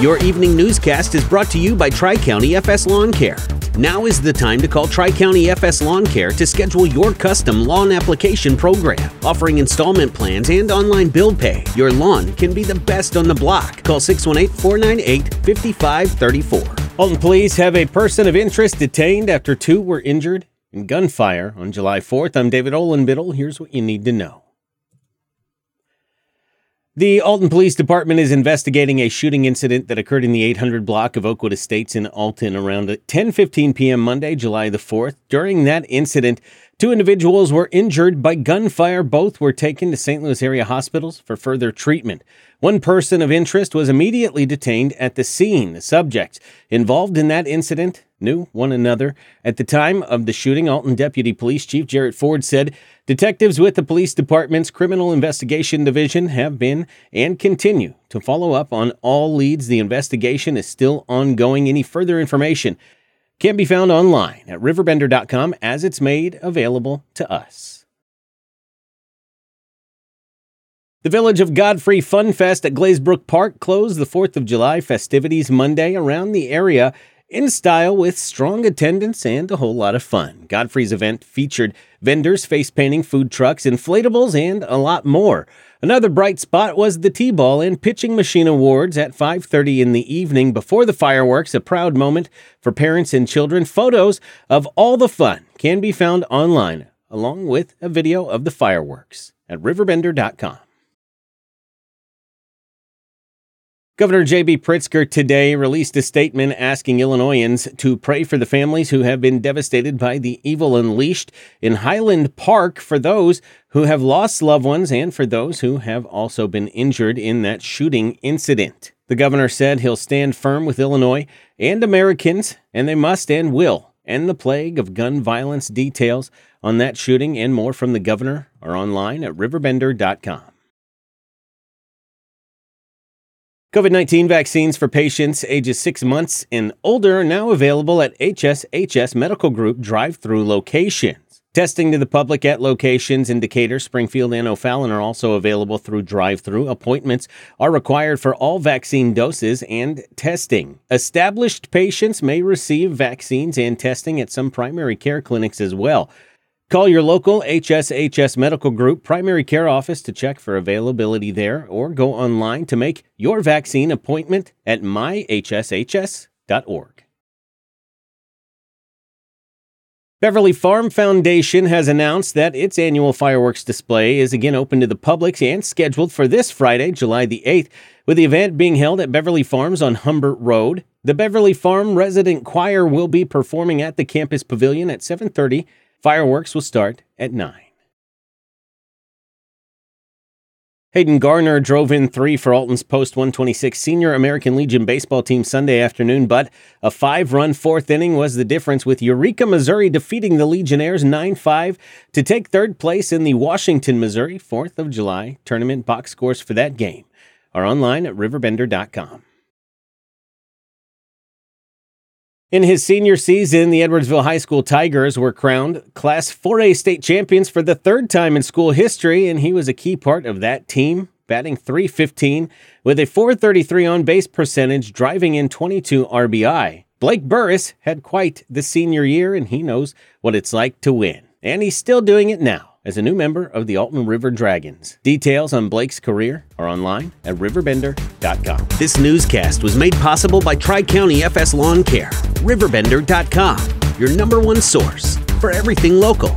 Your evening newscast is brought to you by Tri County FS Lawn Care. Now is the time to call Tri County FS Lawn Care to schedule your custom lawn application program. Offering installment plans and online bill pay, your lawn can be the best on the block. Call 618 498 5534. Alton police have a person of interest detained after two were injured in gunfire on July 4th. I'm David Olenbittle. Here's what you need to know. The Alton Police Department is investigating a shooting incident that occurred in the 800 block of Oakwood Estates in Alton around 10:15 p.m. Monday, July the 4th. During that incident, two individuals were injured by gunfire. Both were taken to St. Louis area hospitals for further treatment. One person of interest was immediately detained at the scene. The subjects involved in that incident knew one another. At the time of the shooting, Alton Deputy Police Chief Jarrett Ford said detectives with the police department's Criminal Investigation Division have been and continue to follow up on all leads. The investigation is still ongoing. Any further information can be found online at riverbender.com as it's made available to us. The Village of Godfrey Fun Fest at Glazebrook Park closed the 4th of July festivities Monday around the area in style with strong attendance and a whole lot of fun. Godfrey's event featured vendors, face painting, food trucks, inflatables, and a lot more. Another bright spot was the T-ball and pitching machine awards at 5:30 in the evening before the fireworks, a proud moment for parents and children. Photos of all the fun can be found online along with a video of the fireworks at riverbender.com. Governor J.B. Pritzker today released a statement asking Illinoisans to pray for the families who have been devastated by the evil unleashed in Highland Park, for those who have lost loved ones, and for those who have also been injured in that shooting incident. The governor said he'll stand firm with Illinois and Americans, and they must and will end the plague of gun violence. Details on that shooting and more from the governor are online at riverbender.com. COVID 19 vaccines for patients ages six months and older are now available at HSHS Medical Group drive through locations. Testing to the public at locations in Decatur, Springfield, and O'Fallon are also available through drive through. Appointments are required for all vaccine doses and testing. Established patients may receive vaccines and testing at some primary care clinics as well. Call your local HSHS Medical Group primary care office to check for availability there or go online to make your vaccine appointment at myhshs.org. Beverly Farm Foundation has announced that its annual fireworks display is again open to the public and scheduled for this Friday, July the 8th, with the event being held at Beverly Farms on Humbert Road. The Beverly Farm Resident Choir will be performing at the campus pavilion at 7:30 Fireworks will start at 9. Hayden Garner drove in three for Alton's post 126 Senior American Legion baseball team Sunday afternoon, but a five run fourth inning was the difference with Eureka, Missouri defeating the Legionnaires 9 5 to take third place in the Washington, Missouri 4th of July tournament. Box scores for that game are online at riverbender.com. In his senior season, the Edwardsville High School Tigers were crowned Class 4A state champions for the third time in school history, and he was a key part of that team, batting 315 with a 433 on base percentage, driving in 22 RBI. Blake Burris had quite the senior year, and he knows what it's like to win. And he's still doing it now as a new member of the Alton River Dragons. Details on Blake's career are online at riverbender.com. This newscast was made possible by Tri County FS Lawn Care. Riverbender.com, your number one source for everything local.